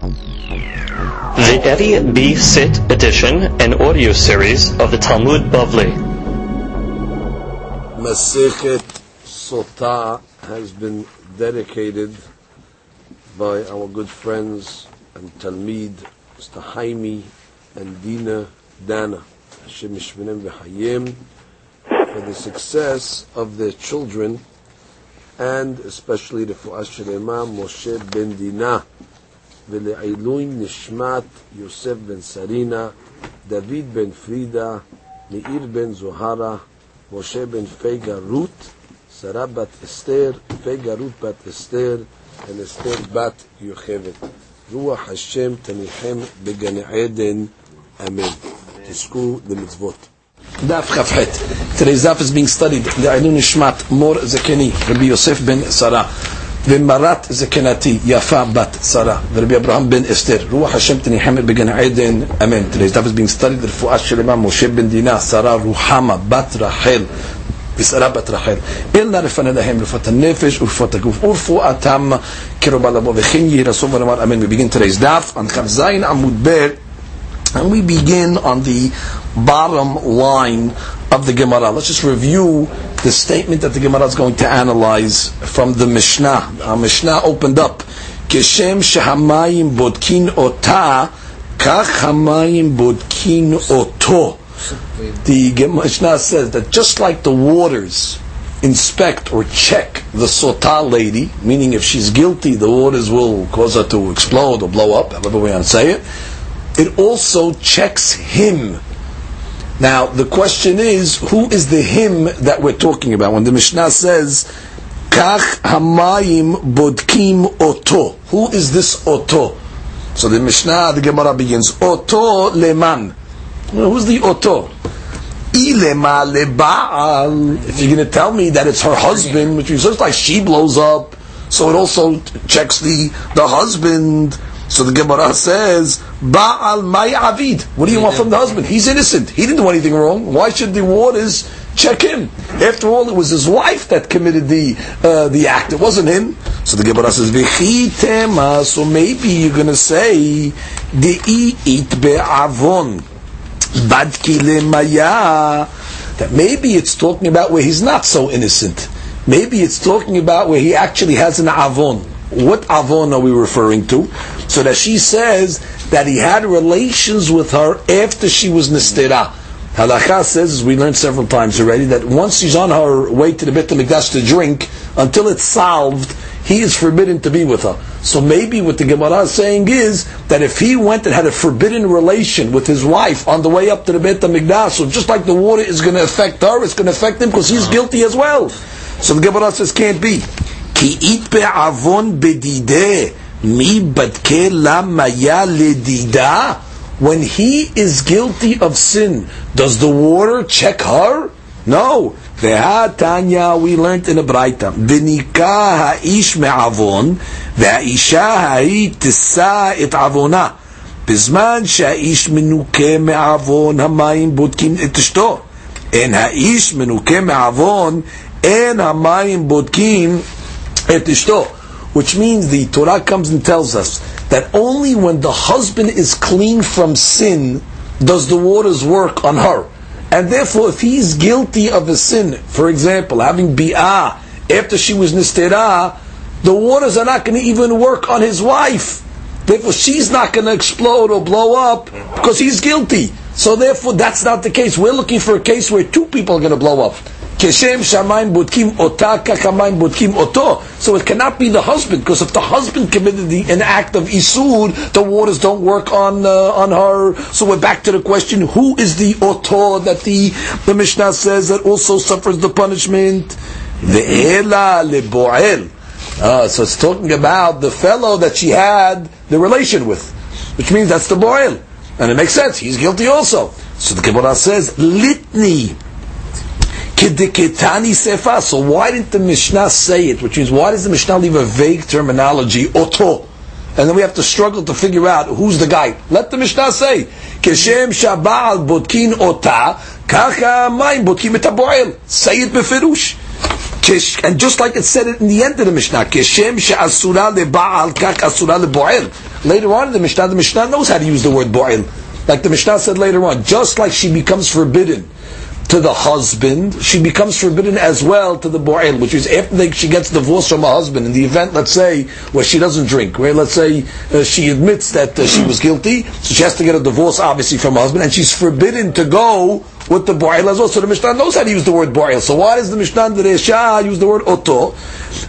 The Eddie B. Sit edition and audio series of the Talmud Bavli. Masechet Sota has been dedicated by our good friends and Talmid, Mr. Haimi and Dina Dana, Hashem for the success of their children and especially the Fu'as Shelema Moshe Ben Dina, ולעילוי נשמת יוסף בן סרינה, דוד בן פרידה, מאיר בן זוהרה, משה בן פייגה רות, שרה בת אסתר, פייגה רות בת אסתר, ואסתר בת יוכבת. רוח השם תניחם בגן עדן, אמן. תזכו למצוות. דף כ"ח. Today's daf is being studied. לעילוי נשמת מור זקני, רבי יוסף בן שרה. ומרת זקנתי, יפה בת שרה, ורבי אברהם בן אסתר, רוח השם תניחם בגן עדן, אמן. Today's daf is being studied, רפואה שלמה, משה בן דינה, שרה רוחמה, בת רחל, ושרה בת רחל. אלא לפנה להם רפואת הנפש ורפואת הגוף ורפואתם קרובה לבוא, וכן יהי רסום ונאמר אמן. We begin today's daf on כ"ז עמוד ב' And we begin on the bottom line of the Gemara. Let's just review the statement that the Gemara is going to analyze from the Mishnah. Our Mishnah opened up. Keshem shehamayim bodkin ota, kach hamayim bodkin oto. The Mishnah says that just like the waters inspect or check the sota lady, meaning if she's guilty, the waters will cause her to explode or blow up, however we want to say it it also checks him. Now, the question is, who is the him that we're talking about? When the Mishnah says, Kach hamayim bodkim oto. Who is this oto? So the Mishnah, the Gemara begins, Oto leman. Well, who's the oto? Ilema lebaal. If you're going to tell me that it's her husband, which means just like she blows up, so it also checks the, the husband. So the Gemara says, Ba'al may avid. What do you want from the husband? He's innocent. He didn't do anything wrong. Why should the waters check him? After all, it was his wife that committed the uh, the act. It wasn't him. So the Gemara says, V'chitema. So maybe you're going to say, De'i it be'avon. Badki lemaya. That maybe it's talking about where he's not so innocent. Maybe it's talking about where he actually has an avon. What avon are we referring to? So that she says that he had relations with her after she was nistera. Halakha says, as we learned several times already, that once she's on her way to the Beit HaMikdash to drink, until it's solved, he is forbidden to be with her. So maybe what the Gemara is saying is that if he went and had a forbidden relation with his wife on the way up to the Beit HaMikdash, so just like the water is going to affect her, it's going to affect him because he's guilty as well. So the Gemara says, can't be. כי אית בעוון בדידה, מי בדקה למה היה לדידה? When he is guilty of sin, does the water check her? No. והתניא, we learned in a ברייתא, וניקה האיש מעוון, והאישה ההיא תישא את עוונה. בזמן שהאיש מנוקה מעוון, המים בודקים את אשתו. אין האיש מנוקה מעוון, אין המים בודקים et ishto, which means the Torah comes and tells us that only when the husband is clean from sin does the waters work on her. And therefore, if he's guilty of a sin, for example, having bi'ah after she was nistera, the waters are not going to even work on his wife. Therefore, she's not going to explode or blow up because he's guilty. So therefore, that's not the case. We're looking for a case where two people are going to blow up. Keshem shamayim butkim ota kakamayim butkim oto. So it cannot be the husband, because if the husband committed the, an act of isud, the waters don't work on uh, on her. So we're back to the question: Who is the oto that the the Mishnah says that also suffers the punishment? Ve'ela leboel. Uh, so it's talking about the fellow that she had the relation with, which means that's the boil, and it makes sense. He's guilty also. So the Gemara says litni. Kedeketani sefa. So why didn't the Mishnah say it? Which means why does the Mishnah leave a vague terminology, oto? And then we have to struggle to figure out who's the guy. Let the Mishnah say, Keshem shabal botkin ota, kacha mayim botkin etaboel. Say it befirush. And just like it said it in the end of the Mishnah, Keshem she'asura lebaal, kach asura leboel. Later on in the Mishnah, the Mishnah knows how to use the word bo'il. Like the Mishnah said later on, just like she becomes forbidden to the husband, she becomes forbidden as well to the bo'el, which is after she gets divorced from her husband. In the event, let's say, where she doesn't drink, where let's say uh, she admits that uh, she was guilty, so she has to get a divorce, obviously, from her husband, and she's forbidden to go with the bo'el as well. So the Mishnah knows how to use the word bo'el. So why does the Mishnah the Resha use the word oto?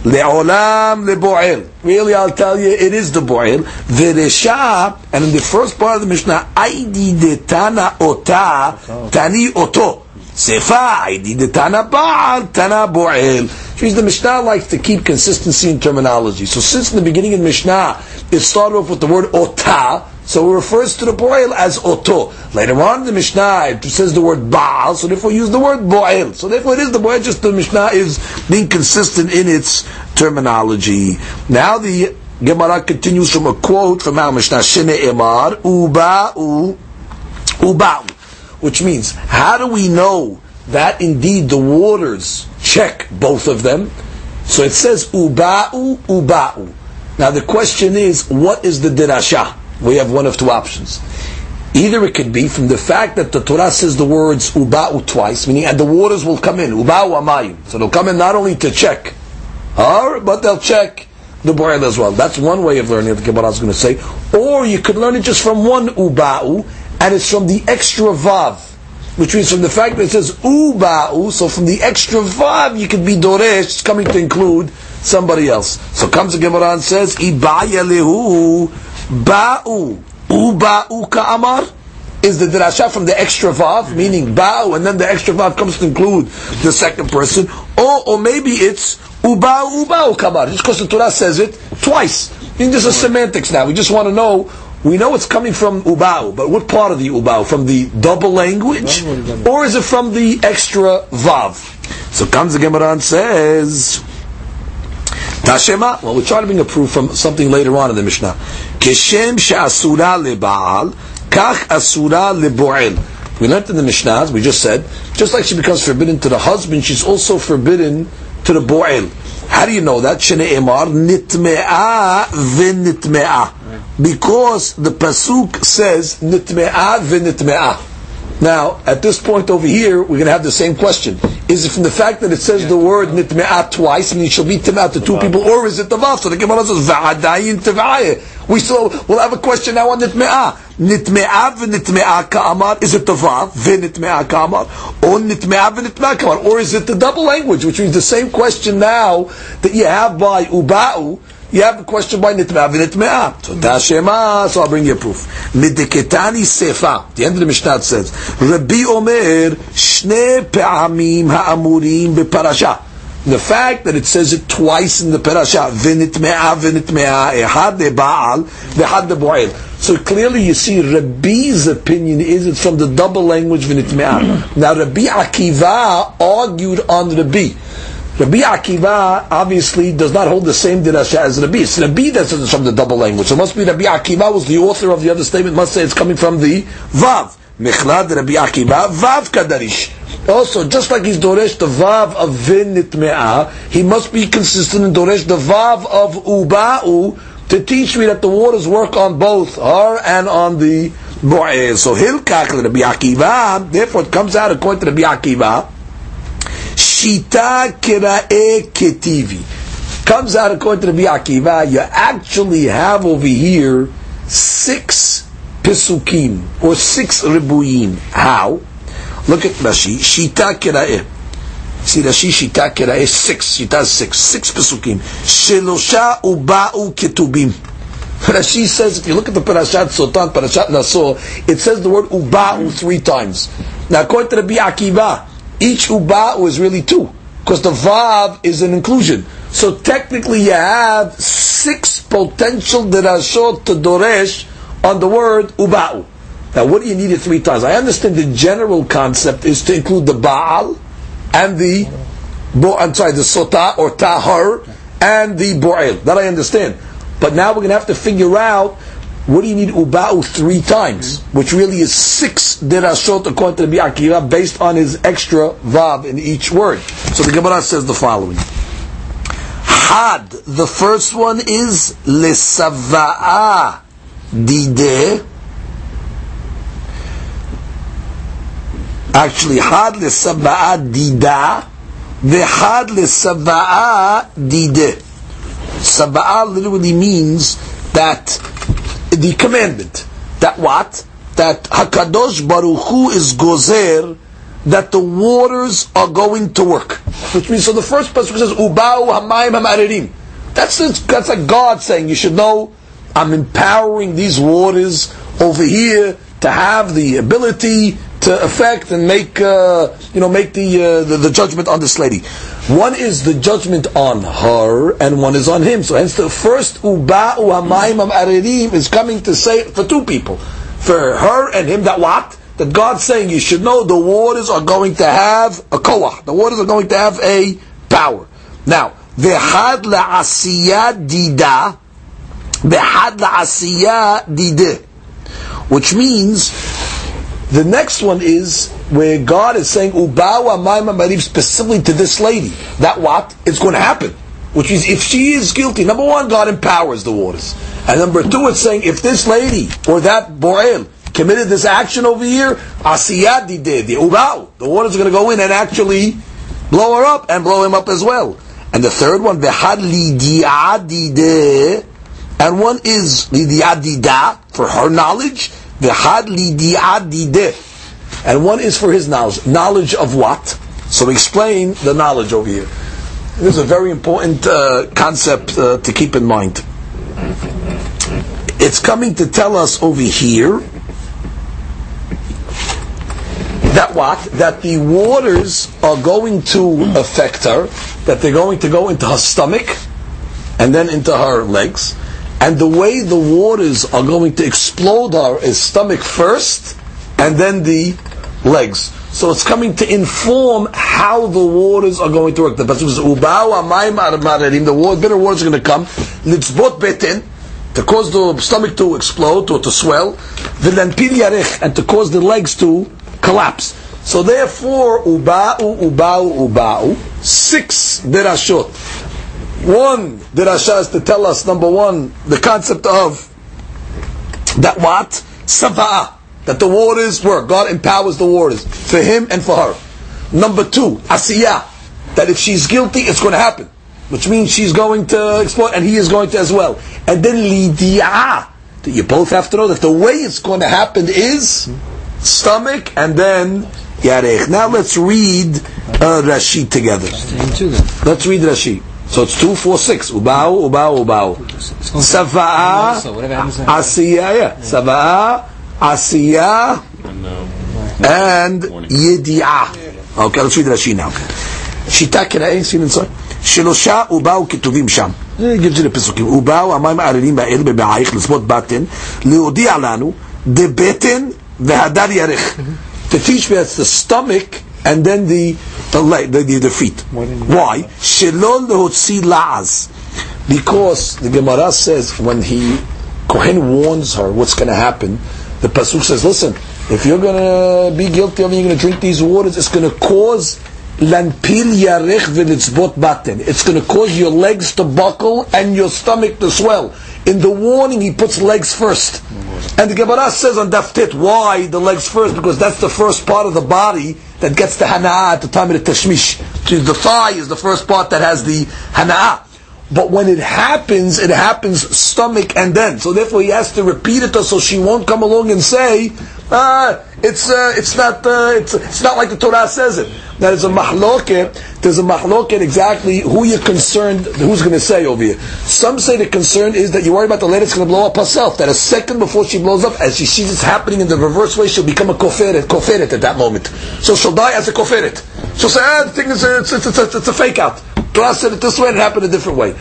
Le'olam le'bo'el. Really, I'll tell you, it is the bo'el. The Resha, and in the first part of the Mishnah, aidi de tana ota, tani oto. Sefa, aidi de tana ba'al, tana bo'el. The Mishnah likes to keep consistency in terminology. So since in the beginning of the Mishnah, it started off with the word ota, so it refers to the bo'el as oto. Later on the Mishnah, it says the word baal, so therefore use the word bo'el. So therefore it is the bo'el, just the Mishnah is being consistent in its terminology. Now the Gemara continues from a quote from our Mishnah, Shene Emar, Uba'u, Uba'u, which means, how do we know that indeed the waters check both of them? So it says Uba'u, Uba'u. Now the question is, what is the dirasha? We have one of two options. Either it could be from the fact that the Torah says the words uba'u twice, meaning and the waters will come in, uba'u amayim. So they'll come in not only to check, or, but they'll check the boil as well. That's one way of learning the Gemara is going to say. Or you could learn it just from one uba'u, and it's from the extra vav, which means from the fact that it says uba'u, so from the extra vav you could be doresh, it's coming to include somebody else. So comes the Gemara and says, ibaya lehu ba'u uba'u ka'amar is the drasha from the extra vav, meaning ba'u, and then the extra vav comes to include the second person, or, or maybe it's uba'u uba'u ka'amar, just because the Torah says it twice. I mean, this is semantics now. We just want to know, we know it's coming from uba'u, but what part of the uba'u? From the double language? Or is it from the extra vav? So comes the Gemara and says, Tashema. Well, we're trying to bring a proof from something later on in the Mishnah. Keshem she'asura lebaal, kach asura leboel. We learned in the Mishnahs, we just said, just like she becomes forbidden to the husband, she's also forbidden to the boel. How do you know that? Shene emar nitme'a v'nitme'a. Because the pasuk says nitme'a v'nitme'a. Now, at this point over here, we're going to have the same question. Is it from the fact that it says the word nitme'at twice, and it shall be timat to two people, or is it the vav? So the Gemara says, va'adayin. We still will have a question now on nitme'ah. Nitme'ah v'nitme'ah ka'amar. Is it the vav? V'nitme'ah ka'amar. Or nitme'ah v'nitme'ah ka'amar. Or is it the double language, which means the same question now that you have by uba'u, you have a question by nitme'ah v'nitme'ah. So Tashema, so I'll bring you a proof. Midiketani sefa. The end of the Mishnah says, Rabbi Omer, shne pe'amim ha'amurim beparasha. The fact that it says it twice in the parasha, v'nitme'ah v'nitme'ah, ehad le'ba'al, v'ehad le'bo'el. So clearly you see Rabbi's opinion is it's from the double language v'nitme'ah. now Rabbi Akiva argued on Rabbi. Rabbi Akiva obviously does not hold the same dirasha as Rabbi. It's Rabbi that says it's from the double language. So it must be Rabbi Akiva was the author of the other statement. Must say it's coming from the Vav. Mechlad Rabbi Akiva Vav Kadarish. Also, just like he's Doresh the Vav of Vin Nitme'ah, he must be consistent in Doresh the Vav of Uba'u to teach me that the waters work on both her and on the Bo'ez. So Hilkach Rabbi Akiva, therefore it comes out according to Rabbi Akiva, Shita Kira'e Ketivi. Comes out according to Rabbi Akiva, you actually have over here six Pesukim, or six Ribuim. How? Look at Rashi. Shita Kira'e. See Rashi Shita Kira'e, six. Shita six. Six Pesukim. Shelosha Uba'u Ketubim. Rashi says, if you look at the Parashat Sotan, Parashat Naso, it says the word Uba'u three times. Now, according to Rabbi Akiva, each Uba'u is really two, because the Vav is an inclusion. So technically you have six potential derashot to Doresh on the word Uba'u. Now, what do you need it three times? I understand the general concept is to include the Baal and the, Bo, I'm sorry, the Sota or Tahar and the Bo'el. That I understand. But now we're going to have to figure out what do you need uba'u three times, mm-hmm. which really is six dirashot according to Rabbi Akiva, based on his extra vav in each word. So the Gemara says the following: Had the first one is lesava'a dide. Actually, had l'saba'a dida, v'had l'saba'a dide. Saba'a literally means that the commandment, that what? That Hakadosh Baruch Hu is gozer, that the waters are going to work. Which means, so the first pasuk says, Ubau hamayim hamarerim. That's, that's like God saying, you should know, I'm empowering these waters over here to have the ability to affect and make, uh, you know, make the, uh, the, the judgment on this lady. One is the judgment on her, and one is on him. So hence the first uba'u hamayim arerim is coming to say for two people, for her and him. That what? That God's saying you should know the waters are going to have a koah. The waters are going to have a power. Now, v'had la'asiyah dida, v'had la'asiyah dide, which means the next one is where God is saying Ubawa Maima Marib specifically to this lady. That what? It's going to happen. Which means if she is guilty, number one, God empowers the waters. And number two, it's saying if this lady or that Boel committed this action over here, Asiyadi did, the Ubau, the waters are going to go in and actually blow her up and blow him up as well. And the third one, Vehad Lidiadide, and one is Lidiadida, for her knowledge, V'had lidi'adideh. And one is for his knowledge. Knowledge of what? So explain the knowledge over here. This is a very important uh, concept uh, to keep in mind. It's coming to tell us over here that what? That the waters are going to affect her, that they're going to go into her stomach and then into her legs. And the way the waters are going to explode her is uh, stomach first and then the legs. So it's coming to inform how the waters are going to work. The pasuk says. The water, bitter waters are going to come. Litzbot betin to cause the stomach to explode or to swell. V'lenpil yarech and to cause the legs to collapse. So therefore, ubau, ubau, ubau, six derashot. One derasha is to tell us number one the concept of that what savah that the waters work. God empowers the waters for him and for her. Number two, asiyah that if she's guilty, it's going to happen, which means she's going to explode and he is going to as well. And then lidiyah that you both have to know that the way it's going to happen is stomach and then yarech. Now let's read uh, Rashi together. Let's read Rashi. So it's two, four, six. Ubao, ubao, ubao. Sava'a, asiya, yeah. Sava'a, asiya, and yedi'ah. Okay, let's read Rashi now. שיטה כנאי, see inside. שלושה ובאו כתובים שם. זה gives you the פסוקים. ובאו המים הערלים באל בבעייך לצפות בטן, להודיע לנו, דבטן והדר ירך. To teach me that's the stomach and then the the the, the, the feet. Why? Shelo lehotzi la'az. Because the Gemara says when he Kohen warns her what's going to happen, the pasuk says, "Listen, if you're going to be guilty of, you're going to drink these waters, it's going to cause lanpil yarech v'litzbot baten. It's going to cause your legs to buckle and your stomach to swell." In the warning, he puts legs first. And the Gemara says on Daftit, why the legs first? Because that's the first part of the body that gets the hana'ah at the time of the tashmish. The thigh is the first part that has the hana'ah. But when it happens, it happens stomach and then. So therefore he has to repeat it so she won't come along and say, ah, it's, uh, it's, not, uh, it's, it's not like the Torah says it. There's a mahloket, there's a mahloket exactly who you're concerned, who's going to say over here. Some say the concern is that you worry about the lady that's going to blow up herself, that a second before she blows up, as she sees it's happening in the reverse way, she'll become a koferet, koferet at that moment. So she'll die as a koferet. She'll say, ah, the thing is, uh, it's, it's, it's, it's a fake out. Torah said it this way and it happened a different way.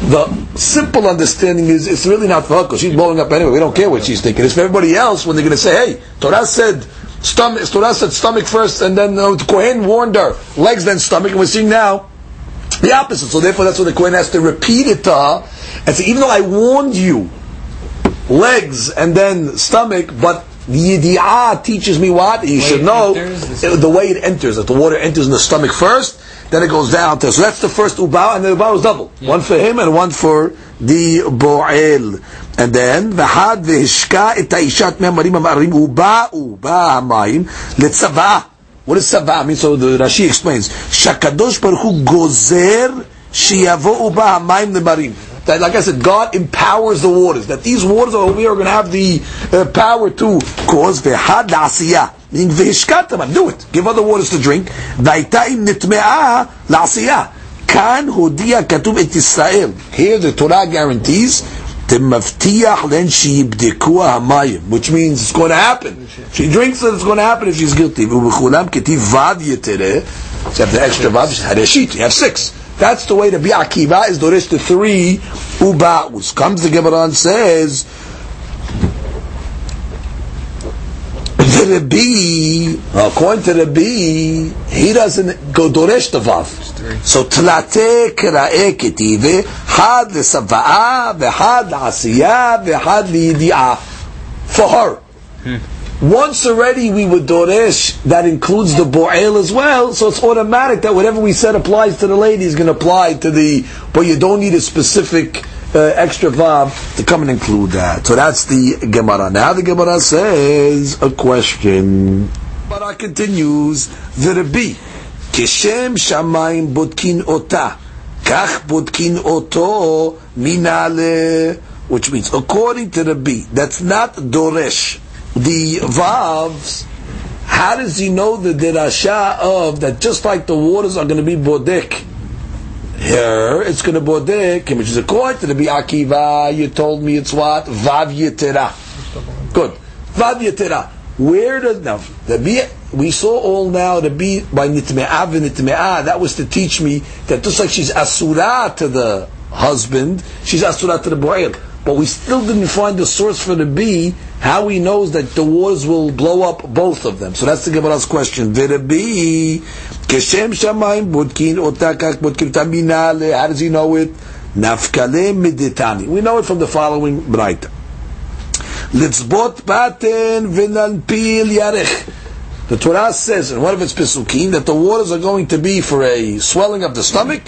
The simple understanding is it's really not for her because she's blowing up anyway. We don't care what she's thinking. It's for everybody else when they're going to say, "Hey, Torah said stomach." Torah said stomach first, and then uh, the Kohen warned her legs, then stomach, and we're seeing now the opposite. So therefore, that's what the Kohen has to repeat it to her and say, even though I warned you, legs and then stomach, but The yidi'ah teaches me what? You should know uh, the way it enters. That the water enters in the stomach first, then it goes down to. So that's the first ubao, and the ubao is double. One for him and one for the bo'el. And then, v'had v'hishka et ha'ishat me'amarim ha'marim uba'u ba'a ha'mayim letzavah. What does sabah mean? So the Rashi explains, Shakadosh Baruch Hu gozer shiyavo'u ba'a ha'mayim le'marim That, like I said, God empowers the waters. That these waters are we are going to have the uh, power to cause v'had la'asiyah. Meaning v'hishkatam, do it. Give other waters to drink. V'aita'im nitme'ah la'asiyah. כאן הודיע כתוב את ישראל. Here the Torah guarantees מבטיח להן שיבדקו המים, which means it's going to happen. She drinks it, it's going to happen if she's guilty. ובכולם כתיב ו' יתרה, so you have the extra ו', הרשית, you have six. That's the way to be Akiva, is dorish the three uba'us. Comes the Gemara and says, the Rabbi, according to Rabbi, he doesn't go doresh the vav. So tlate k'ra'e ketive, had l'sava'a, v'had l'asiyah, v'had l'yidi'ah. For her. Hmm. Once already we would doresh, that includes the bo'el as well, so it's automatic that whatever we said applies to the lady is going to apply to the, but you don't need a specific uh, extra vav to come and include that. So that's the Gemara. Now the Gemara says a question. Gemara continues, the Rabbi, כשם שמיים בודקין אותה, כך בודקין אותו מנעלה, which means, according to the B, that's not doresh. The vavs, how does he know the derasha of that just like the waters are going to be bodek? Here, it's going to bodek, which is according to the Bi Akiva, you told me it's what? Vav yetera. Good. Vav yetera. Where does, now, the Bi, we saw all now the Bi by nitme'ah v'nitme'ah, that was to teach me that just like she's asura to the husband, she's asura to the bo'el. But we still didn't find the source for the B, how he knows that the waters will blow up both of them. So that's the Gemara's question. How does he know it? We know it from the following braita. The Torah says in one of its pesukim that the waters are going to be for a swelling of the stomach,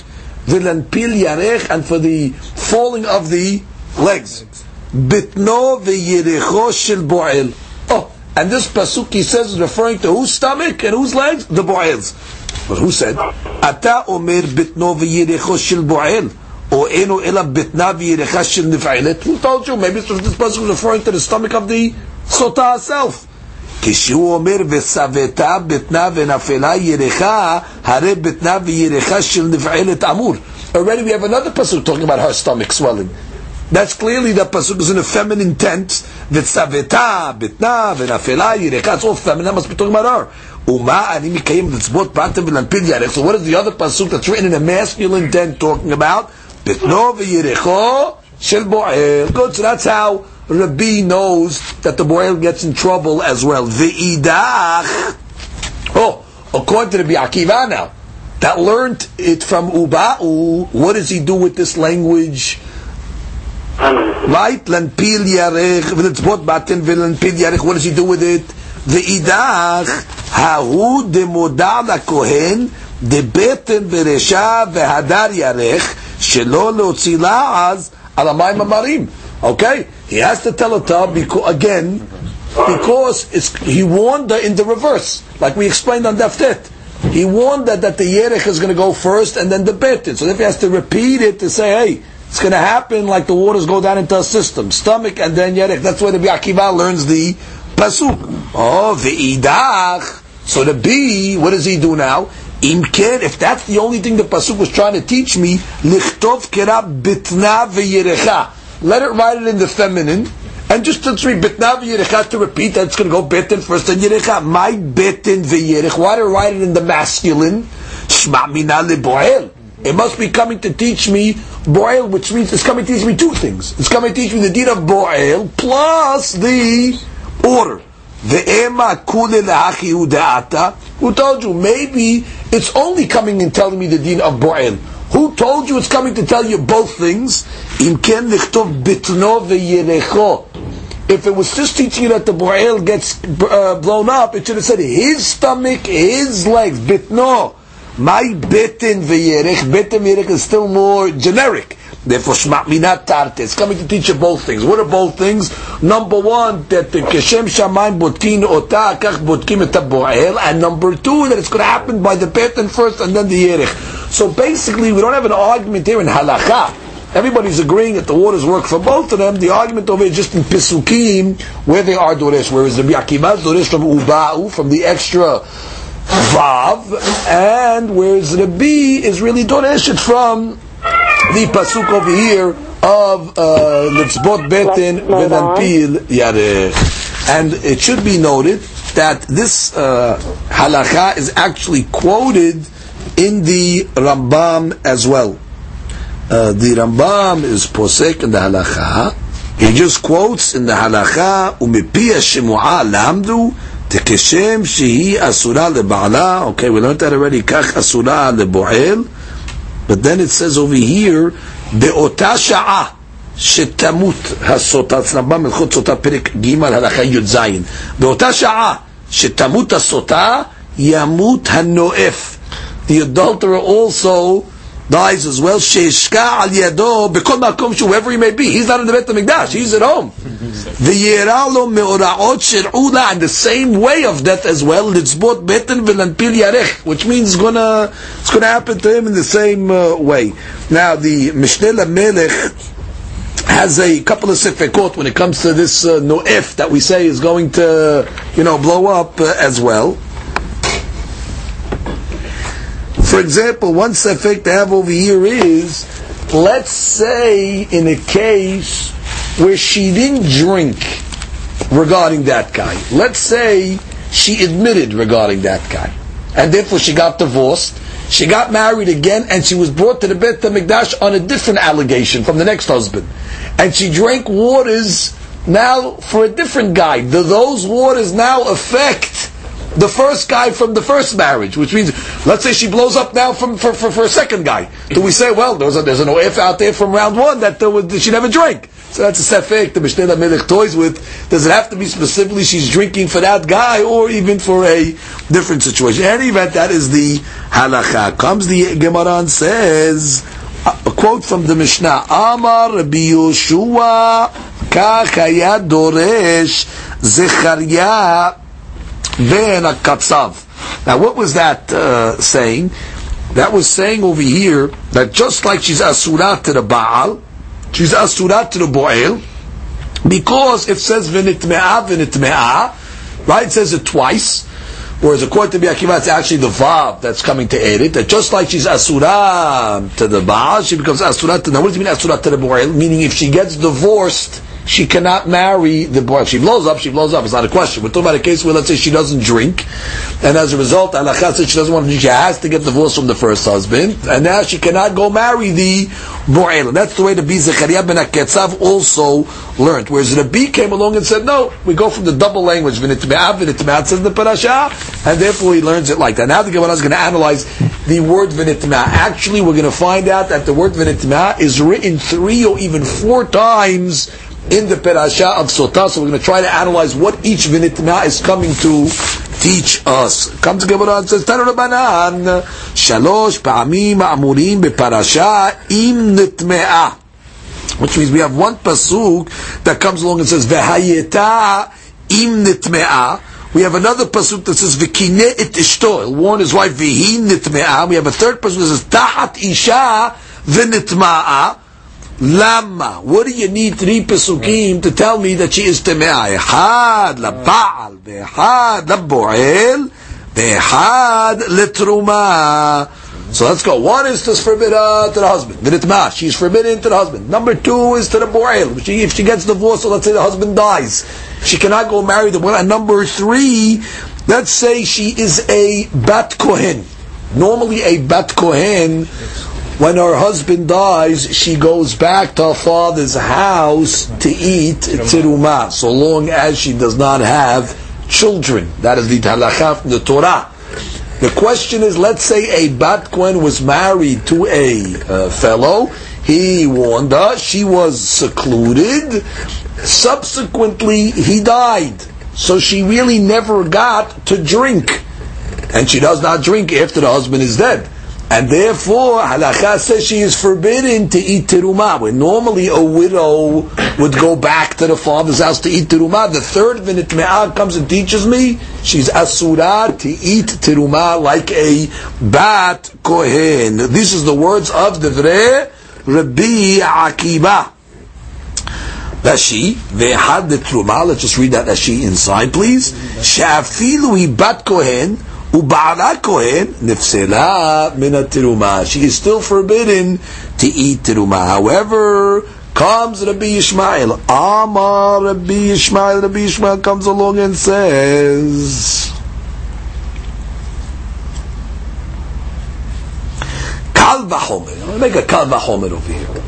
and for the falling of the legs Bitno v'yerecho shel bo'el. Oh, and this pasuk he says is referring to whose stomach and whose legs? The bo'el's. But who said? Ata omer bitno v'yerecho shel bo'el. O eno ela bitna v'yerecha shel nif'alet. Who told you? Maybe this pasuk is referring to the stomach of the sota herself. כשהוא אומר וסבתה בטנה ונפלה ירחה, הרי בטנה וירחה של נפעלת אמור. Already we have another pasuk talking about her stomach swelling. That's clearly that pasuk is in a feminine tense. V'tzaveta, bitna, v'nafela, yirecha. It's all feminine. That must be talking about her. Uma ani mikayim v'tzbot pratim v'lanpil yarech. So what is the other pasuk that's written in a masculine tense talking about? Bitno v'yirecho shel bo'el. Good. So that's how Rabbi knows that the bo'el gets in trouble as well. V'idach. Oh, according to Rabbi Akiva now, that learned it from Uba'u. What does he do with this language? Right? Lanpil yarech, v'letzbot batin v'lanpil yarech. What does he do with it? V'idach, hahu demoda lakohen, debeten v'resha v'hadar yarech, shelo leotzi la'az al amayim amarim. Okay? He has to tell her because, again, because he warned her in the reverse, like we explained on Daftet. He warned her that the yerech is going to go first and then the betin. So if he has to repeat it to say, hey, it's going to happen like the waters go down into a system, stomach and then yerech. That's where the Akiva learns the pasuk. Oh, ve'idach. So the B, what does he do now? Imken, if that's the only thing the pasuk was trying to teach me, lichtov kera bitna. Let it write it in the feminine, and just to read bitna ve'yerecha to repeat that it's going to go betin first and yerecha. My betin ve'yerech. Why do I write it in the masculine? Shma mina leboel. It must be coming to teach me boil, which means it's coming to teach me two things. It's coming to teach me the deed of boil plus the order. The ema kule udeata. Who told you? Maybe it's only coming and telling me the deed of boil. Who told you it's coming to tell you both things? If it was just teaching you that the Bo'el gets uh, blown up, it should have said his stomach, his legs, bitno. My bitin v'yerich, bitin v'yerich is still more generic. Therefore, shma minat tarte. It's coming to teach you both things. What are both things? Number one, that the keshem shamayim botkin ota, kach botkim et. And number two, that it's going to happen by the bitin first and then the yerich. So basically, we don't have an argument here in halakha. Everybody's agreeing that the waters work for both of them. The argument over is just in Pisukim, where they are Doresh, whereas the Akiva is Doresh from Uba'u, from the extra Vav, and whereas the B is really Doresh from the Pasuk over here of uh, Litzbot Betin Venanpil Yarech. And it should be noted that this uh, halacha is actually quoted in the Rambam as well. Uh, the Rambam is posek in the halacha. He just quotes in the halacha, "Umipiya shemu'a lamdu tekeshem shehi asura leba'ala." Okay, we learned that already. Kach asura leboel. But then it says over here, "Be'ota sha'a shetamut hasota." It's Rambam Melchot Sota Perik Gimal halacha Yud Zayin. "Be'ota sha'a shetamut hasota yamut hanoef." The adulterer also dies as well. Sheishka al yado bekol makom whoever he may be. He's not in the Beit Hamikdash. He's at home. The yeralo meoraot shir'ula and the same way of death as well. Litzbot beten v'lanpil yarech, which means it's gonna it's gonna happen to him in the same uh, way. Now the Mishneh LaMelech has a couple of sifekot when it comes to this uh, noef that we say is going to, you know, blow up uh, as well. For example, one sefek they have over here is, let's say in a case where she didn't drink regarding that guy. Let's say she admitted regarding that guy. And therefore she got divorced. She got married again and she was brought to the Beit HaMikdash on a different allegation from the next husband. And she drank waters now for a different guy. Do those waters now affect the first guy from the first marriage, which means, let's say she blows up now from, for, for, for a second guy. Do we say, well, there's, a, there's an OF out there from round one that, uh, that she never drank? So that's a sefek the Mishneh LaMelech toys with. Does it have to be specifically she's drinking for that guy or even for a different situation? In any event, that is the halacha. Comes the Gemara and says, a quote from the Mishnah, Amar Rabbi Yoshua, Kach doresh Zechariah then katsav. Now, what was that uh, saying? That was saying over here that just like she's asurat to the Baal, she's asurat to the Bo'el, because it says v'nitme'a v'nitme'a, right? It says it twice. Whereas according to Akiva, it's actually the Vav that's coming to aid it. That just like she's Asura to the Baal, she becomes Asura to, what does it mean Asura to the Bo'el? Meaning if she gets divorced, she cannot marry the boy. If she blows up, she blows up. It's not a question. We're talking about a case where, let's say, she doesn't drink, and as a result, Allah said she doesn't want to drink. She has to get divorced from the first husband, and now she cannot go marry the boy. That's the way the B ben Aketzav also learned. Whereas the B came along and said, no, we go from the double language, v'nitme'av, v'nitme'at, says the parasha, and therefore he learns it like that. Now the Gemara is going to analyze the word v'nitme'ah. Actually, we're going to find out that the word v'nitme'ah is written three or even four times in the Perasha of Sotah. So we're going to try to analyze what each vinitna is coming to teach us. Comes Gemara and says, Tanu Rabbanan, Shalosh Pa'amim Amurim Beparasha Im Nitme'ah. Which means we have one pasuk that comes along and says, V'hayeta Im Nitme'ah. We have another pasuk that says v'kine it ishto. He'll warn his wife v'hi nitme'ah. We have a third pasuk that says tahat isha v'nitma'a. Lama. What do you need three pesukim to tell me that she is temeah? Echad laba'al, ve'echad labo'el, ve'echad letruma. So let's go. One is to forbid uh, to the husband. V'nitma. She's forbidden to the husband. Number two is to the bo'el. If she gets divorced, so let's say the husband dies, she cannot go marry the woman. And number three, let's say she is a bat kohen. Normally, a bat kohen when her husband dies, she goes back to her father's house to eat tiruma, so long as she does not have children. That is the halakha from the Torah. The question is, let's say a bat was married to a uh, fellow. He warned her. She was secluded. Subsequently, he died. So she really never got to drink. And she does not drink after the husband is dead. And therefore, halakha says she is forbidden to eat terumah. When normally a widow would go back to the father's house to eat terumah, the third minute me'ah comes and teaches me she's asura to eat terumah like a bat kohen. This is the words of Devrei Rabbi Akiba. Rashi, ve'had the terumah. Let's just read that Rashi inside, please. Shafilu bat kohen. Uba'ala Kohen nifsela min teruma. She is still forbidden to eat teruma. However, comes Rabbi Yishmael. Amar Rabbi Yishmael. Rabbi Yishmael comes along and says. Kal v'chomer. I'm going to make a kal v'chomer over here.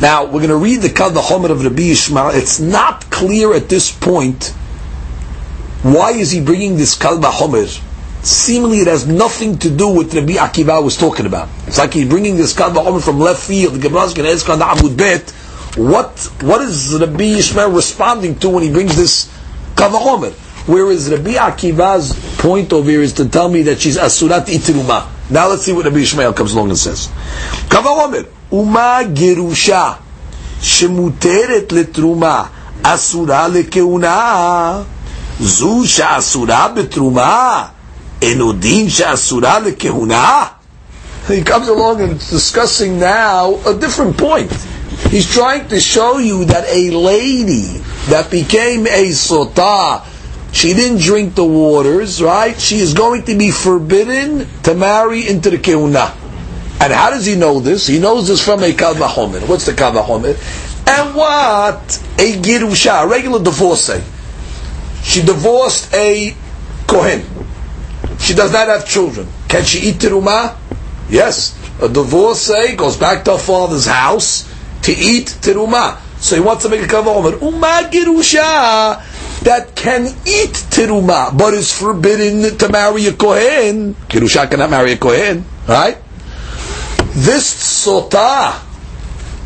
Now, we're going to read the kal v'chomer of Rabbi Yishmael. It's not clear at this point why is he bringing this kal v'chomer seemingly it has nothing to do with Rabbi Akiva was talking about. It's like he's bringing this Kadba from left field, to gabrak and the Amud Bet. What, what is Rabbi Ishmael responding to when he brings this Kadba Omer? Whereas Rabbi Akiva's point over here is to tell me that she's Asurat Itiruma. Now let's see what Rabbi Ishmael comes along and says. Kadba Omer, Uma Gerusha, Shemuteret Letruma, Asura Lekeuna, Zusha Asura Betruma, Enudin she'asura lekehuna. He comes along and discussing now a different point. He's trying to show you that a lady that became a sota, she didn't drink the waters, right? She is going to be forbidden to marry into the kehuna. And how does he know this? He knows this from a kalvahomer. What's the kalvahomer? And what? A girusha, a regular divorcee. She divorced a kohen she does not have children. Can she eat teruma? Yes. A divorcee goes back to her father's house to eat teruma. So he wants to make a kavod. Uma girusha that can eat teruma, but is forbidden to marry a kohen. Girusha cannot marry a kohen, right? This sota,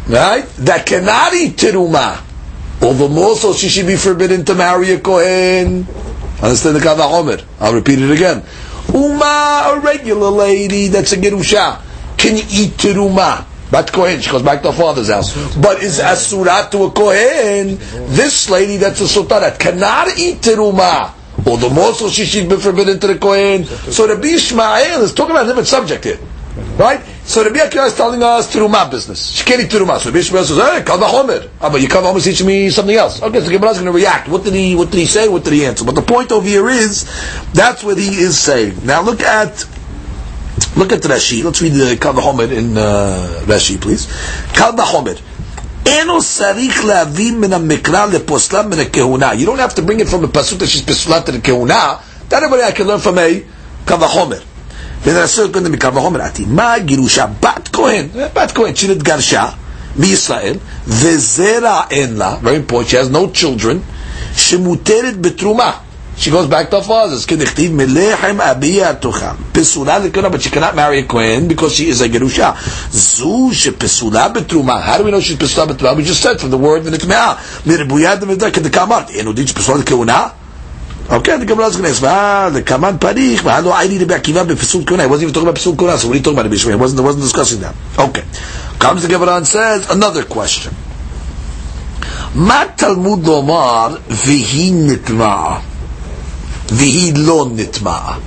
right, that cannot eat teruma, all the more so she should be forbidden to marry a kohen. Understand the Kavah I'll repeat it again. Uma, a regular lady that's a Gerusha, can eat teruma? Bat Kohen, she goes back to her father's house. But is Asurat to a Kohen, this lady that's a Sultanat cannot eat teruma. Or the more so she should be forbidden to the Kohen. So the Ishmael is talking about a different subject here. Right? So Rabbi Akiva is telling us Turuma business. Shkeli Turuma. So Rabbi Akiva says, hey, Kalva Homer. Ah, but you Kalva Homer is teaching me something else. Okay, so Gemara is going to react. What did he, what did he say? What did he answer? But the point over here is, that's what he is saying. Now look at, look at Rashi. Let's read the Kalva Homer in uh, Rashi, please. Kalva Homer. You don't have to bring it from a pasuk that she's pesula to the kehuna. That everybody I can learn from a kavachomer החומר. ונעשה קודם מקרא וחומר עתיד. מה גירושה? בת כהן, בת כהן שנתגרשה מישראל, וזרע אין לה, very important, she has no children, שמותרת בתרומה. She goes back to her father's. כדכתיב מלחם אביה תאכל. פסולה לכהונה, but she cannot marry a Kohen because she is a גרושה. זו שפסולה בתרומה. How do we know she's פסולה בתרומה? We just said from the word ונטמעה. מרבויה דמדה כדכאמרת. אין עוד שפסולה לכהונה? Okay, the Gemara is going to ask, ah, the Kaman Parich, V'halo Aini Rebbe Akiva B'Pesul Kuna. He wasn't even talking about Pesul Kuna, so what are you talking about Rebbe Shmuel? He wasn't, wasn't discussing that. Okay. Comes the Gemara and says, another question. מה תלמוד לומר והיא נטמעה והיא לא נטמעה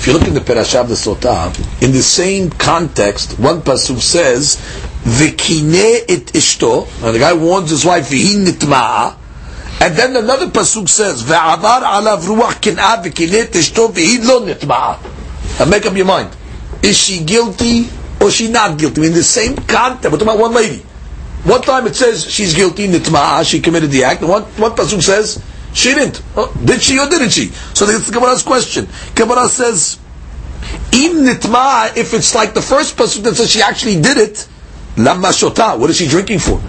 If you look in the Perashah of the Sotah, in the same context, one pasuk says, "V'kine et ishto," and the guy warns his wife, "V'hi nitma'a," And then another pasuk says, "Ve'avar alav ruach kin'ah v'kinet eshto v'hi lo nitma'a." Now make up your mind. Is she guilty or she not guilty? In the same context, we're talking about one lady. One time it says she's guilty, nitma'a, she committed the act. And one, one pasuk says she didn't. Oh, did she or didn't she? So that's the Gemara's question. Gemara says, "Im nitma'a." If it's like the first pasuk that says she actually did it, lama shota. What is she drinking for?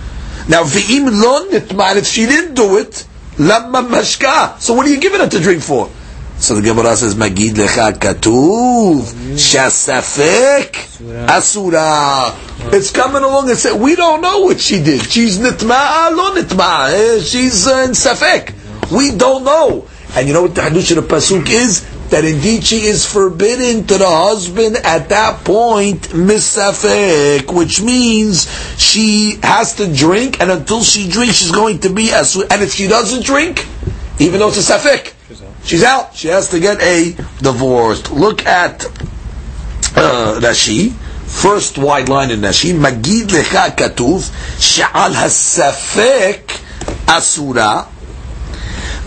Now, v'im lo nitman, if she didn't do it, lamma mashka. So what are you giving her to drink for? So the Gemara says, Magid lecha katuv, shasafek, asura. It's coming along and saying, we don't know what she did. She's nitma'a, lo nitma'a. Eh, She's uh, in safek. We don't know. And you know what the Hadush of the Pasuk is? That indeed she is forbidden to the husband at that point, misafek, which means she has to drink, and until she drinks, she's going to be as. And if she doesn't drink, even though it's a safek, she's out. She has to get a divorce. Look at uh, Rashi. First wide line in Rashi. Magid lecha katuv she'al hasafek asura.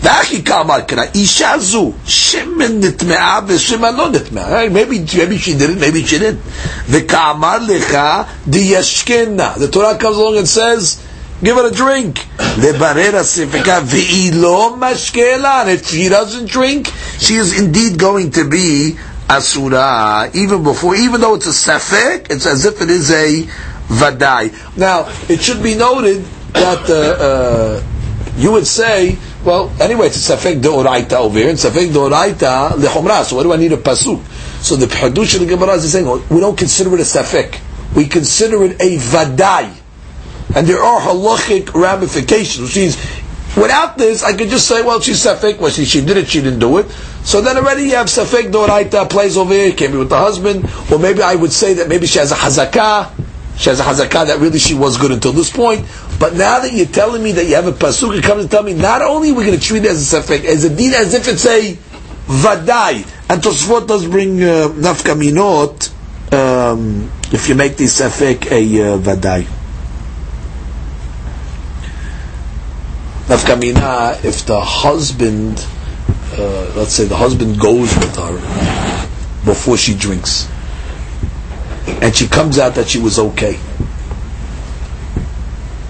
ואחי כאמר קרא, אישה זו, שמן נטמעה ושמן לא נטמעה. Hey, Maybe, maybe she didn't, maybe she didn't. וכאמר לך, דישכנה. The Torah comes along and says, give her a drink. לברר הספקה, והיא לא משקה And if she doesn't drink, she is indeed going to be asura. Even before, even though it's a safek, it's as if it is a vadai. Now, it should be noted that uh, uh, you would say, well, anyway, it's a safek deoraita over here, and safek deoraita lechomra. So, what do I need a pasuk? So, the hadush of the Gemara is saying, oh, we don't consider it a safek. We consider it a vadai. And there are halachic ramifications, which means, without this, I could just say, well, she's safek, well, she, she did it, she didn't do it. So then already you have safek deoraita plays over here, can be with the husband, or maybe I would say that maybe she has a hazakah, she has a hazakah that really she was good until this point. But now that you're telling me that you have a pasuk, come to tell me not only we're going to treat it as a safek, as a din, as if it's a vadai. And Tosfot does bring uh, nafka minot um, if you make the safek a uh, vadai. Nafka mina, if the husband, uh, let's say the husband goes with her before she drinks and she comes out that she was okay.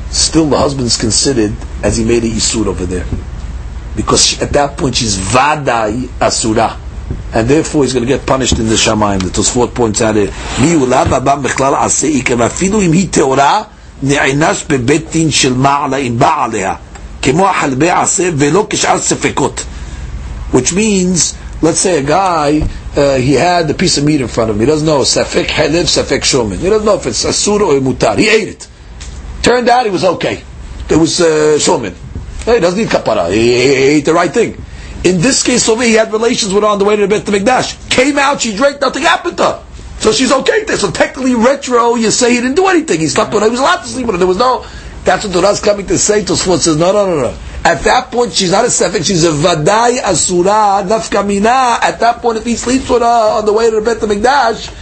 Still, the husband's considered as he made a isur over there, because she, at that point she's vadai asura, and therefore he's going to get punished in the shamayim. The Tosfot points out here, "Mi ulav abam bechlal asei kem afilu im hi teora ne'inash bebet din shel ma'ala im ba'alea כמו החלבי עשה ולא כשאר ספקות." Which means, let's say a guy uh, he had the piece of meat in front of him. He doesn't know safek helev, safek shomin. He doesn't know if it's asur or mutar. He ate it. Turned out it was okay. It was uh, shomin. He doesn't need kapara. He, he, he ate the right thing. In this case over, he had relations with her on the way to the Beit Mikdash. Came out, she drank, nothing happened to her. So she's okay there. So technically, retro, you say he didn't do anything. He slept with her. He was allowed to sleep with her. There was no. That's what the Torah's coming to say. Tosfot says, no, no, no, no. At that point, she's not a sefik. She's a vadai asura nafkamina. At that point, if he sleeps with her on the way to the Beit Mikdash,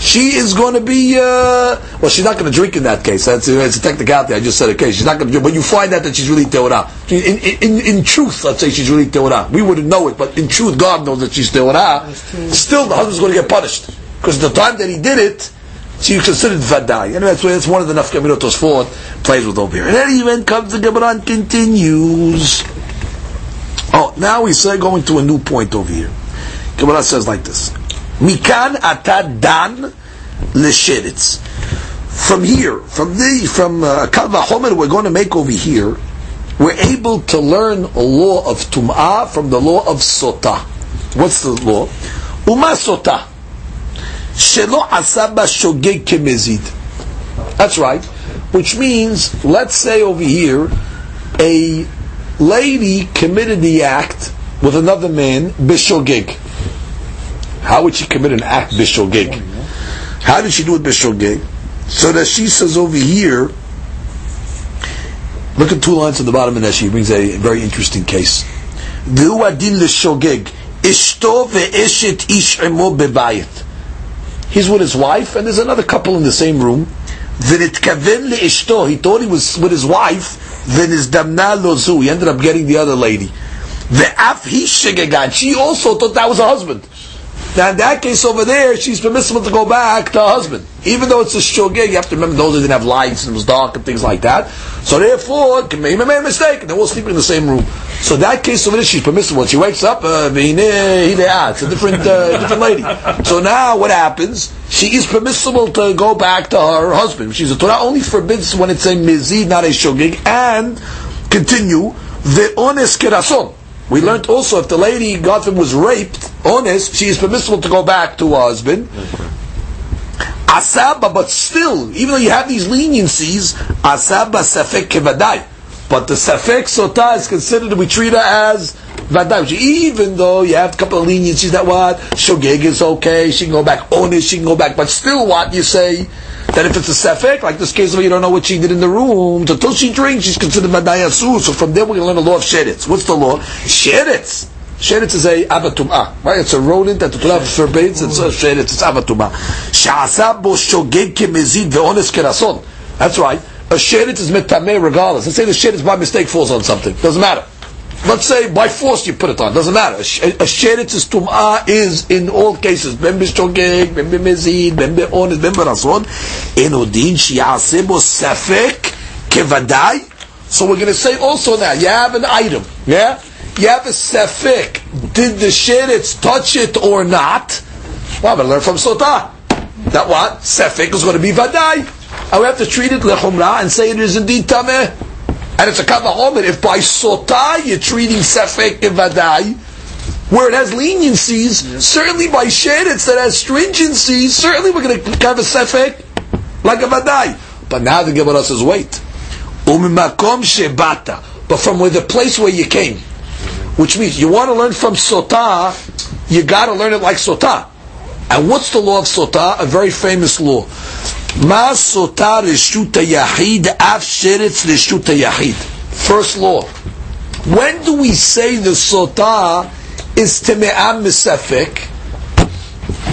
she is going to be. Uh, well, she's not going to drink in that case. That's it's a technicality. I just said okay. She's not going to drink, but you find out that she's really teorah. In, in, in truth, let's say she's really teorah. We wouldn't know it, but in truth, God knows that she's teorah. Still, the husband's going to get punished because the time that he did it, she considered vadai. And that's, that's one of the nafkaminot Tosfot plays with over here. And then even comes the Gemara and continues. Oh, now we say going to a new point over here. Gemara says like this: Mikan ata dan lesheretz. From here, from the from uh, we're going to make over here. We're able to learn a law of tum'ah from the law of sota. What's the law? Uma sota. Shelo asaba shogeg kemezid. That's right. Which means, let's say over here, a lady committed the act with another man, bishogeg. How would she commit an act bishogeg? How did she do it bishogeg? So that she says over here, look at two lines on the bottom of that. She brings a very interesting case. Ishto ve'eshet ish emo bebayit. He's with his wife, and there's another couple in the same room. V'nitkaven le'ishto, he thought he was with his wife, v'nizdamna lozu, he ended up getting the other lady. The Ve'af hi shegegan, she also thought that was her husband. Now in that case over there, she's permissible to go back to her husband. Even though it's a shogeg, you have to remember those didn't have lights and it was dark and things like that. So therefore, he made a mistake, and they're all sleeping in the same room. So that case over there, she's permissible. When she wakes up, uh, it's a different, uh, different lady. So now what happens? She is permissible to go back to her husband. She's a Torah only forbids when it's a mizid, not a shogeg, and continue the ones kerason. We learned also if the lady, God was raped, ones, she is permissible to go back to her husband. Asaba, but still, even though you have these leniencies, asaba safek kevadai. But the safek sota is considered to be treated as vadai. Even though you have a couple of leniencies that what shogeg is okay, she can go back, ones, she can go back, but still, what you say that if it's a safek, like this case where you don't know what she did in the room, until she drinks, she's considered vadai asu. So from there, we're going to learn the law of sheretz. What's the law? Sheretz. Sheretz is a avatumah, right? It's a rodent that the Torah forbids. It's a sheretz. It's avatumah. Sha'asa bo shogeg kemezid ve'ones kerason. That's right. A sheretz is metameh regardless. Let's say the sheretz by mistake falls on something. Doesn't matter. Let's say by force you put it on. Doesn't matter. A sh- a sheretz is tum'ah is in all cases. Ben b'shogeg, ben b'mezid, ben be'ones, ben b'rason. Enodin shi'ase bo safek kevadai. So we're going to say also now, you have an item, yeah? You have a sefik. Did the sheretz touch it or not? Well, I'm going to learn from Sotah. That what? Sefik is going to be vadai. And we have to treat it lechumrah and say it is indeed tameh. And it's a kavahomer. If by Sotah you're treating sefik and vadai, where it has leniencies, certainly by sheretz that has stringencies, certainly we're going to have a sefik like a vadai. But now the Gemara says, wait. Umimakom shebata. But from where the place where you came, which means you want to learn from Sotah, you got to learn it like Sotah. And what's the law of Sotah? A very famous law. Ma Sotah Reshuta Yahid Af Sheretz Reshuta Yahid. First law. When do we say the Sotah is Teme'am Misafik?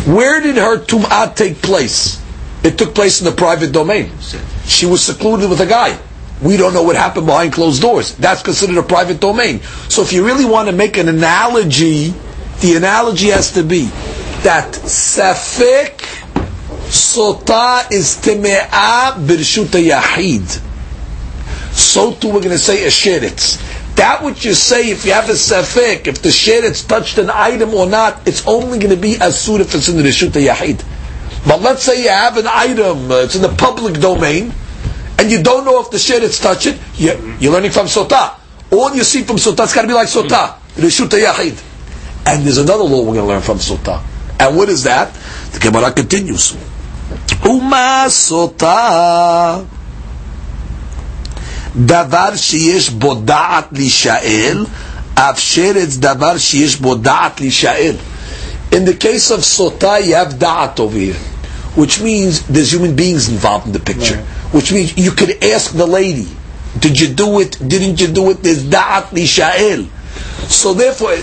Where did her Tum'ah take place? It took place in the private domain. She was secluded with a guy. We don't know what happened behind closed doors. That's considered a private domain. So if you really want to make an analogy, the analogy has to be that Safik Sota is Teme'ah Birshuta Yahid. So too we're going to say a sheretz. That what you say if you have a safek, if the sheretz touched an item or not, it's only going to be asur if it's in the Rishuta Yahid. But let's say you have an item, uh, it's in the public domain, and you don't know if the sheretz touch it, you, you're learning from Sotah. All you see from Sotah, it's got to be like Sotah, Rishuta Yahid. And there's another law we're going to learn from Sotah. And what is that? The Gemara continues. Uma Sotah. דבר שיש בו דעת להישאל, אף שרץ דבר שיש בו דעת להישאל. In the case of sota, you have da'at over here, which means there's human beings involved in the picture. Which means you could ask the lady, did you do it? Didn't you do it? There's da'at lishael. So therefore,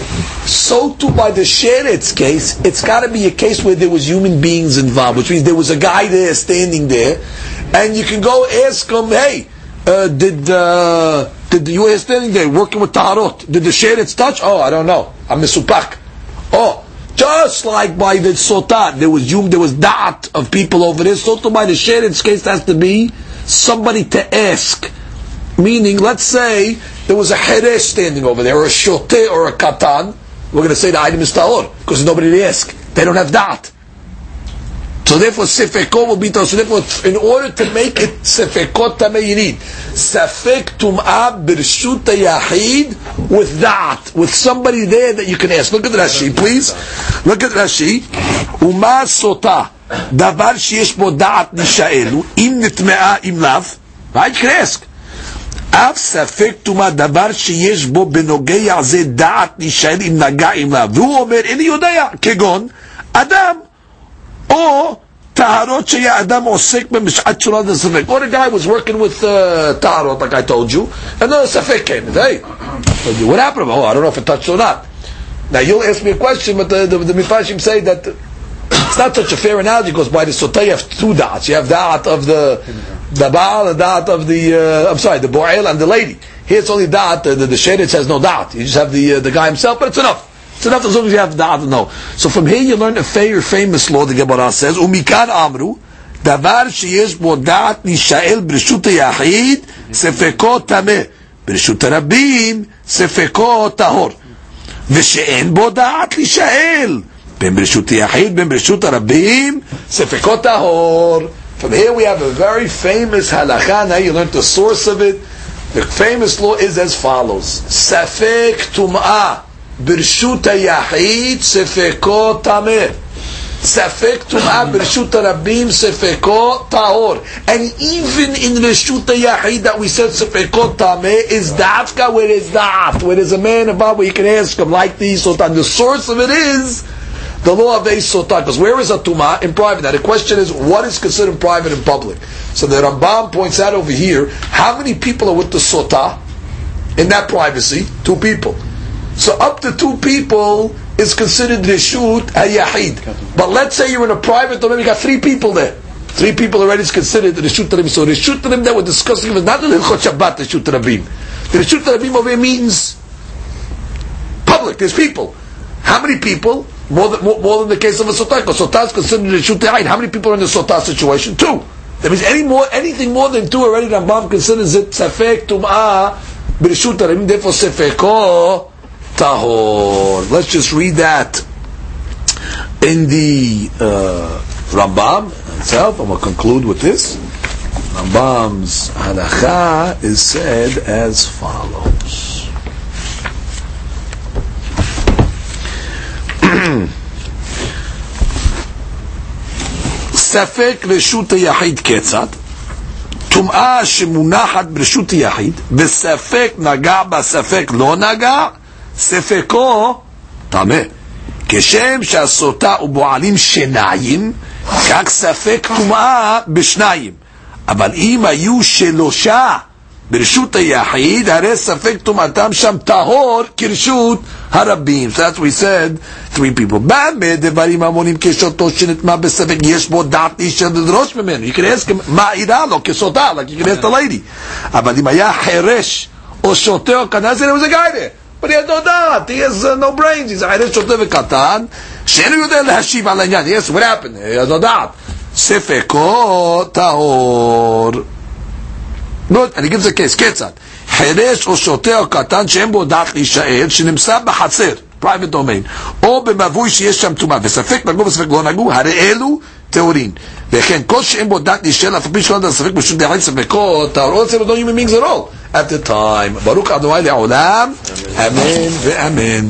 so too by the sheretz case, it's got to be a case where there was human beings involved, which means there was a guy there standing there, and you can go ask him, hey, uh, did uh, did you were standing there working with taharot? Did the sheretz touch? Oh, I don't know. I'm misupak. Oh, just like by the sotat, there was yum, there was da'at of people over there. So too by the sheretz case, has to be somebody to ask. Meaning, let's say there was a heresh standing over there, or a shote, or a katan. We're going to say the item is tahor because nobody to ask. They don't have da'at. So therefore, sefekot will be tahor. So therefore, in order to make it sefekot tameh, you need sefek tum'ah birshut yahid with da'at, with somebody there that you can ask. Look at Rashi, please. Look at Rashi. Uma sota, davar sheyesh bo da'at nisha'elu, im nitme'a im lav. Right? You can ask. אף ספק טומאה דבר שיש בו בנוגע זה דעת להישאל אם נגע עמלה והוא אומר איני יודע כגון אדם או טהרות שיהיה אדם עוסק במשעת צורת הספק. Or the guy was working with uh, like I told you, and then a ספק came. Hey, what happened? Oh, I don't know if it touched or not. Now you'll ask me a question, but the, the, the Mefarshim say that it's not such a fair analogy because by the Sotah you have two da'ats. You have da'at of the, the Baal and da'at of the, uh, I'm sorry, the Bo'el and the lady. Here it's only da'at, the, the, the has no da'at. You just have the, uh, the guy himself, but it's enough. It's enough as long as you have da'at no. So from here you learn a fair, famous law, the Gemara says, Umikan Amru, דבר שיש בו דעת להישאל ברשות היחיד, ספקו טמא. ברשות הרבים, ספקו טהור. ושאין בו דעת להישאל. בין ברשות היחיד, בין ברשות הרבים, ספקו טהור. From here we have a very famous halakha. Now you learned the source of it. The famous law is as follows: Safek tum'ah birshut yahid sefeko tameh. Safek tum'ah birshut rabim sefeko tahor. And even in reshut yahid that we said sefeko tameh is dafka where is da'at, where there's a man about where you can ask him like these. So the source of it is the law of Eis Sotah. Because where is a Tumah? In private. Now the question is, what is considered private and public? So the Rambam points out over here, how many people are with the Sotah in that privacy? Two people. So up to two people is considered Rishut Hayahid. But let's say you're in a private domain, you got three people there. Three people already is considered Rishut Rabim. So Rishut Rabim that we're discussing is not the Hilchot Shabbat Rishut Rabim. The Rishut Rabim over here means public, there's people. How many people? More than, more, more than the case of a sotah. Sotah is considered shutei ayin. How many people are in the sotah situation? Two. That means any more, anything more than two already Rambam considers it safek tum'ah b'rishut harim. Therefore sefeko tahor. Let's just read that in the uh, Rambam itself, and we'll conclude with this. Rambam's halacha is said as follows. ספק רשות היחיד כיצד? טומאה שמונחת ברשות היחיד, וספק נגע בה, ספק לא נגע, ספקו טמא. כשם שהסוטה ובועלים שניים, כך ספק טומאה בשניים. אבל אם היו שלושה ברשות היחיד, הרי ספק טומאתם שם טהור כרשות הרבים. So that's what we said, three people. באמת דברים המונים כשותו שנטמע בספק, יש בו דעת איש לדרוש ממנו. You can ask him, מה אירע לו כסוטה, like you can ask the lady. אבל אם היה חירש או שוטה או קטן, there was a guy there. But he has no דעת, he has uh, no brains, he's a חירש שוטה וקטן, שאינו יודע להשיב על העניין. Yes, what happened? he has no דעת. ספקו טהור. Good, and he gives a case, כיצד? חירש או שוטה או קטן שאין בו דעת להישאר, שנמצא בחצר, private domain, או במבוי שיש שם טומאה, וספק נגעו וספק לא נגעו, הרי אלו טהורין. וכן, כל שאין בו דעת להישאר, אף על פי שלא נדע ספק פשוט דעת ספקו, טהור, זה לא human beings at all. At the time, ברוך אדוני לעולם, אמן ואמן.